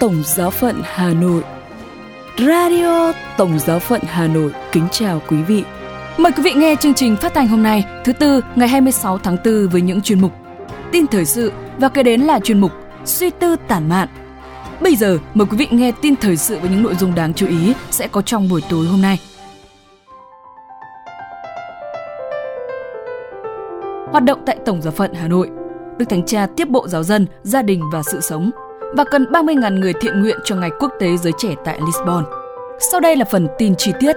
Tổng Giáo phận Hà Nội Radio Tổng Giáo phận Hà Nội kính chào quý vị. Mời quý vị nghe chương trình phát thanh hôm nay, thứ tư, ngày 26 tháng 4 với những chuyên mục Tin thời sự và kế đến là chuyên mục Suy tư tản mạn. Bây giờ, mời quý vị nghe tin thời sự với những nội dung đáng chú ý sẽ có trong buổi tối hôm nay. Hoạt động tại Tổng Giáo phận Hà Nội, Đức Thánh Cha tiếp bộ giáo dân, gia đình và sự sống và cần 30.000 người thiện nguyện cho Ngày Quốc tế Giới Trẻ tại Lisbon. Sau đây là phần tin chi tiết.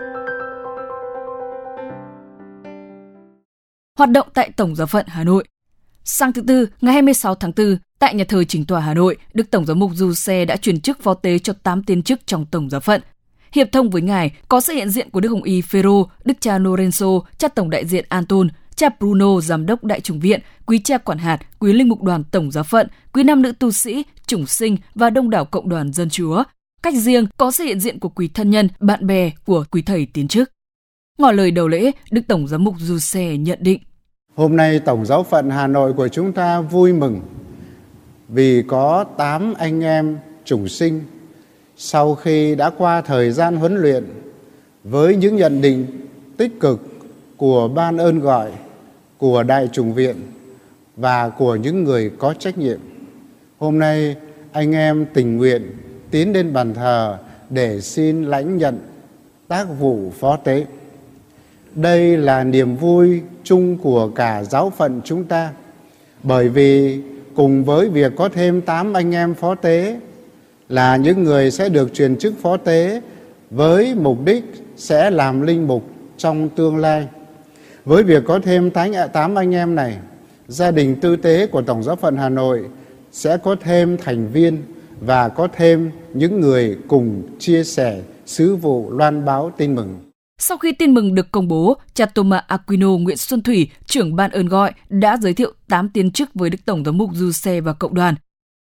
Hoạt động tại Tổng giáo phận Hà Nội Sang thứ Tư, ngày 26 tháng 4, tại nhà thờ Chính tòa Hà Nội, Đức Tổng giám mục Du Xe đã chuyển chức phó tế cho 8 tiên chức trong Tổng giáo phận. Hiệp thông với ngài có sự hiện diện của Đức Hồng Y Ferro, Đức cha Lorenzo, cha Tổng đại diện Anton, cha Bruno, giám đốc đại chủng viện, quý cha quản hạt, quý linh mục đoàn tổng giáo phận, quý nam nữ tu sĩ, chủng sinh và đông đảo cộng đoàn dân chúa. Cách riêng có sự hiện diện của quý thân nhân, bạn bè của quý thầy tiến chức. Ngỏ lời đầu lễ, Đức Tổng giám mục Du Xe nhận định. Hôm nay Tổng giáo phận Hà Nội của chúng ta vui mừng vì có 8 anh em chủng sinh sau khi đã qua thời gian huấn luyện với những nhận định tích cực của ban ơn gọi, của đại trùng viện và của những người có trách nhiệm hôm nay, anh em tình nguyện tiến đến bàn thờ để xin lãnh nhận tác vụ phó tế đây là niềm vui chung của cả giáo phận chúng ta, bởi vì cùng với việc có thêm 8 anh em phó tế là những người sẽ được truyền chức phó tế với mục đích sẽ làm linh mục trong tương lai. Với việc có thêm 8 anh em này, gia đình tư tế của Tổng giáo phận Hà Nội sẽ có thêm thành viên và có thêm những người cùng chia sẻ sứ vụ loan báo tin mừng. Sau khi tin mừng được công bố, cha Thomas Aquino Nguyễn Xuân Thủy, trưởng ban ơn gọi, đã giới thiệu 8 tiến chức với Đức Tổng giám mục Du Xe và cộng đoàn.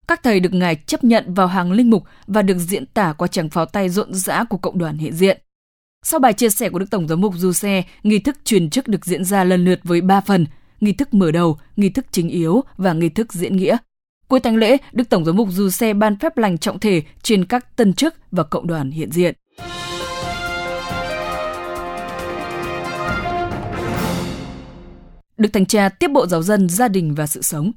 Các thầy được Ngài chấp nhận vào hàng linh mục và được diễn tả qua tràng pháo tay rộn rã của cộng đoàn hiện diện. Sau bài chia sẻ của Đức Tổng giám mục Du Xe, nghi thức truyền chức được diễn ra lần lượt với 3 phần, nghi thức mở đầu, nghi thức chính yếu và nghi thức diễn nghĩa. Cuối thánh lễ, Đức Tổng giám mục Du Xe ban phép lành trọng thể trên các tân chức và cộng đoàn hiện diện. Đức Thánh Cha tiếp bộ giáo dân, gia đình và sự sống.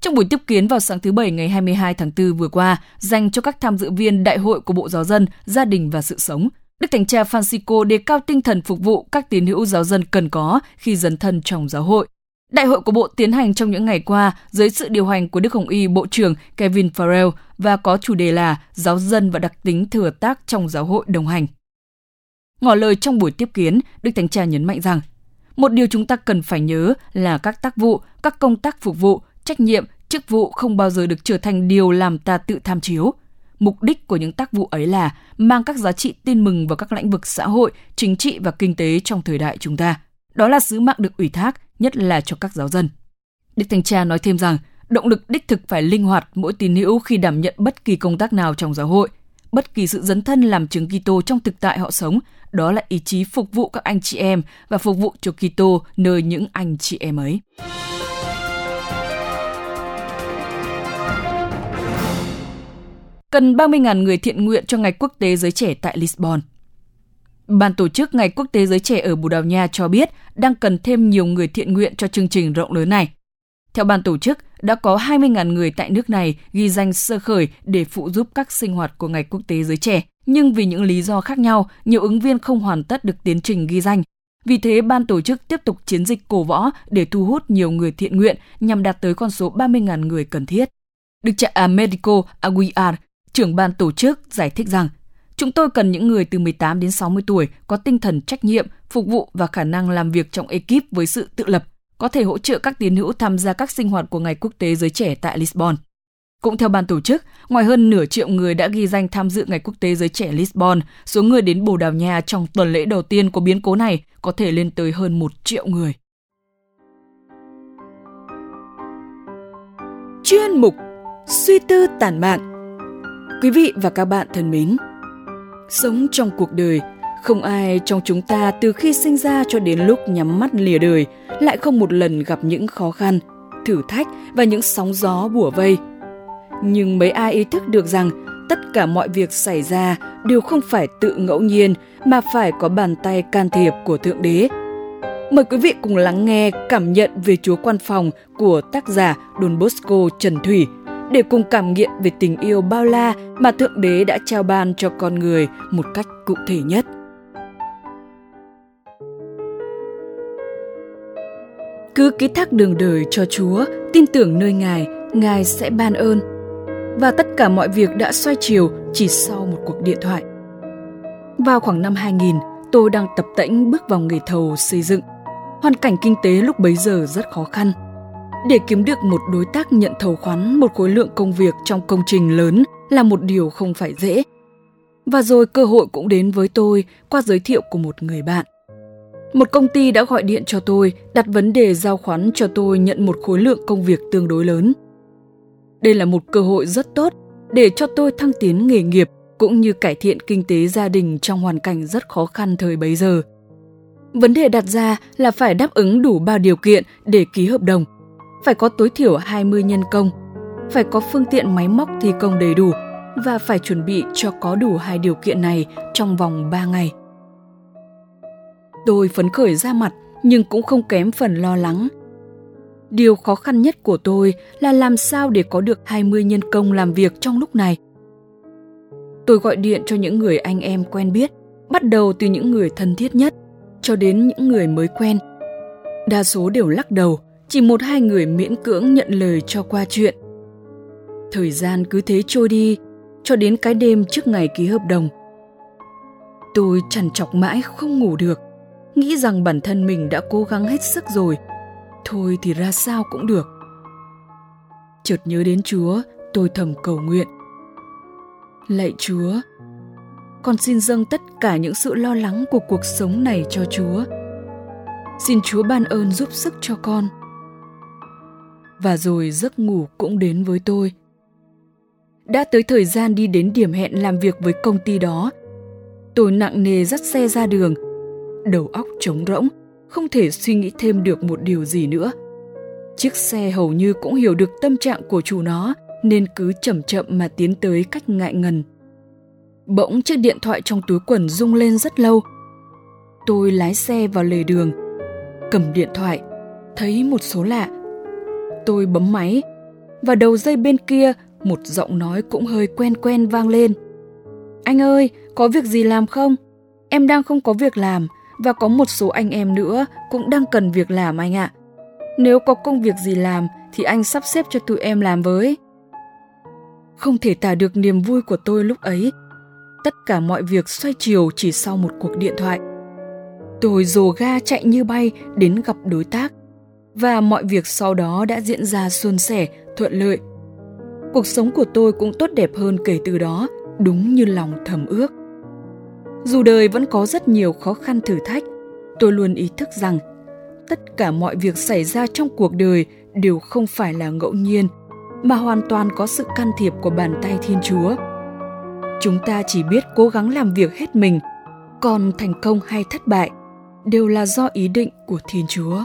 Trong buổi tiếp kiến vào sáng thứ Bảy ngày 22 tháng 4 vừa qua, dành cho các tham dự viên đại hội của Bộ Giáo dân, Gia đình và Sự sống, Đức Thánh Cha Francisco đề cao tinh thần phục vụ các tín hữu giáo dân cần có khi dấn thân trong giáo hội. Đại hội của Bộ tiến hành trong những ngày qua dưới sự điều hành của Đức Hồng Y Bộ trưởng Kevin Farrell và có chủ đề là Giáo dân và đặc tính thừa tác trong giáo hội đồng hành. Ngỏ lời trong buổi tiếp kiến, Đức Thánh Cha nhấn mạnh rằng một điều chúng ta cần phải nhớ là các tác vụ, các công tác phục vụ, trách nhiệm, chức vụ không bao giờ được trở thành điều làm ta tự tham chiếu. Mục đích của những tác vụ ấy là mang các giá trị tin mừng vào các lĩnh vực xã hội, chính trị và kinh tế trong thời đại chúng ta. Đó là sứ mạng được ủy thác, nhất là cho các giáo dân. Đức Thánh Cha nói thêm rằng, động lực đích thực phải linh hoạt mỗi tín hữu khi đảm nhận bất kỳ công tác nào trong giáo hội, bất kỳ sự dấn thân làm chứng Kitô trong thực tại họ sống, đó là ý chí phục vụ các anh chị em và phục vụ cho Kitô nơi những anh chị em ấy. Cần 30.000 người thiện nguyện cho Ngày Quốc tế Giới Trẻ tại Lisbon. Ban tổ chức Ngày Quốc tế Giới Trẻ ở Bồ Đào Nha cho biết đang cần thêm nhiều người thiện nguyện cho chương trình rộng lớn này. Theo ban tổ chức, đã có 20.000 người tại nước này ghi danh sơ khởi để phụ giúp các sinh hoạt của Ngày Quốc tế Giới Trẻ. Nhưng vì những lý do khác nhau, nhiều ứng viên không hoàn tất được tiến trình ghi danh. Vì thế, ban tổ chức tiếp tục chiến dịch cổ võ để thu hút nhiều người thiện nguyện nhằm đạt tới con số 30.000 người cần thiết. Đức cha Americo Aguiar, trưởng ban tổ chức, giải thích rằng Chúng tôi cần những người từ 18 đến 60 tuổi có tinh thần trách nhiệm, phục vụ và khả năng làm việc trong ekip với sự tự lập, có thể hỗ trợ các tín hữu tham gia các sinh hoạt của Ngày Quốc tế Giới Trẻ tại Lisbon. Cũng theo ban tổ chức, ngoài hơn nửa triệu người đã ghi danh tham dự Ngày Quốc tế Giới Trẻ Lisbon, số người đến Bồ Đào Nha trong tuần lễ đầu tiên của biến cố này có thể lên tới hơn một triệu người. Chuyên mục Suy tư tản mạn Quý vị và các bạn thân mến, sống trong cuộc đời, không ai trong chúng ta từ khi sinh ra cho đến lúc nhắm mắt lìa đời lại không một lần gặp những khó khăn, thử thách và những sóng gió bủa vây. Nhưng mấy ai ý thức được rằng tất cả mọi việc xảy ra đều không phải tự ngẫu nhiên mà phải có bàn tay can thiệp của Thượng Đế. Mời quý vị cùng lắng nghe cảm nhận về Chúa Quan Phòng của tác giả Don Bosco Trần Thủy để cùng cảm nghiệm về tình yêu bao la mà Thượng Đế đã trao ban cho con người một cách cụ thể nhất. Cứ ký thác đường đời cho Chúa, tin tưởng nơi Ngài, Ngài sẽ ban ơn. Và tất cả mọi việc đã xoay chiều chỉ sau một cuộc điện thoại. Vào khoảng năm 2000, tôi đang tập tễnh bước vào nghề thầu xây dựng. Hoàn cảnh kinh tế lúc bấy giờ rất khó khăn. Để kiếm được một đối tác nhận thầu khoán, một khối lượng công việc trong công trình lớn là một điều không phải dễ. Và rồi cơ hội cũng đến với tôi qua giới thiệu của một người bạn. Một công ty đã gọi điện cho tôi, đặt vấn đề giao khoán cho tôi nhận một khối lượng công việc tương đối lớn. Đây là một cơ hội rất tốt để cho tôi thăng tiến nghề nghiệp cũng như cải thiện kinh tế gia đình trong hoàn cảnh rất khó khăn thời bấy giờ. Vấn đề đặt ra là phải đáp ứng đủ ba điều kiện để ký hợp đồng. Phải có tối thiểu 20 nhân công, phải có phương tiện máy móc thi công đầy đủ và phải chuẩn bị cho có đủ hai điều kiện này trong vòng 3 ngày. Tôi phấn khởi ra mặt nhưng cũng không kém phần lo lắng. Điều khó khăn nhất của tôi là làm sao để có được 20 nhân công làm việc trong lúc này. Tôi gọi điện cho những người anh em quen biết, bắt đầu từ những người thân thiết nhất cho đến những người mới quen. Đa số đều lắc đầu, chỉ một hai người miễn cưỡng nhận lời cho qua chuyện. Thời gian cứ thế trôi đi, cho đến cái đêm trước ngày ký hợp đồng. Tôi chằn chọc mãi không ngủ được nghĩ rằng bản thân mình đã cố gắng hết sức rồi. Thôi thì ra sao cũng được. Chợt nhớ đến Chúa, tôi thầm cầu nguyện. Lạy Chúa, con xin dâng tất cả những sự lo lắng của cuộc sống này cho Chúa. Xin Chúa ban ơn giúp sức cho con. Và rồi giấc ngủ cũng đến với tôi. Đã tới thời gian đi đến điểm hẹn làm việc với công ty đó. Tôi nặng nề dắt xe ra đường đầu óc trống rỗng, không thể suy nghĩ thêm được một điều gì nữa. Chiếc xe hầu như cũng hiểu được tâm trạng của chủ nó nên cứ chậm chậm mà tiến tới cách ngại ngần. Bỗng chiếc điện thoại trong túi quần rung lên rất lâu. Tôi lái xe vào lề đường, cầm điện thoại, thấy một số lạ. Tôi bấm máy và đầu dây bên kia một giọng nói cũng hơi quen quen vang lên. Anh ơi, có việc gì làm không? Em đang không có việc làm, và có một số anh em nữa cũng đang cần việc làm anh ạ. Nếu có công việc gì làm thì anh sắp xếp cho tụi em làm với. Không thể tả được niềm vui của tôi lúc ấy. Tất cả mọi việc xoay chiều chỉ sau một cuộc điện thoại. Tôi dồ ga chạy như bay đến gặp đối tác và mọi việc sau đó đã diễn ra suôn sẻ, thuận lợi. Cuộc sống của tôi cũng tốt đẹp hơn kể từ đó, đúng như lòng thầm ước. Dù đời vẫn có rất nhiều khó khăn thử thách, tôi luôn ý thức rằng tất cả mọi việc xảy ra trong cuộc đời đều không phải là ngẫu nhiên, mà hoàn toàn có sự can thiệp của bàn tay Thiên Chúa. Chúng ta chỉ biết cố gắng làm việc hết mình, còn thành công hay thất bại đều là do ý định của Thiên Chúa.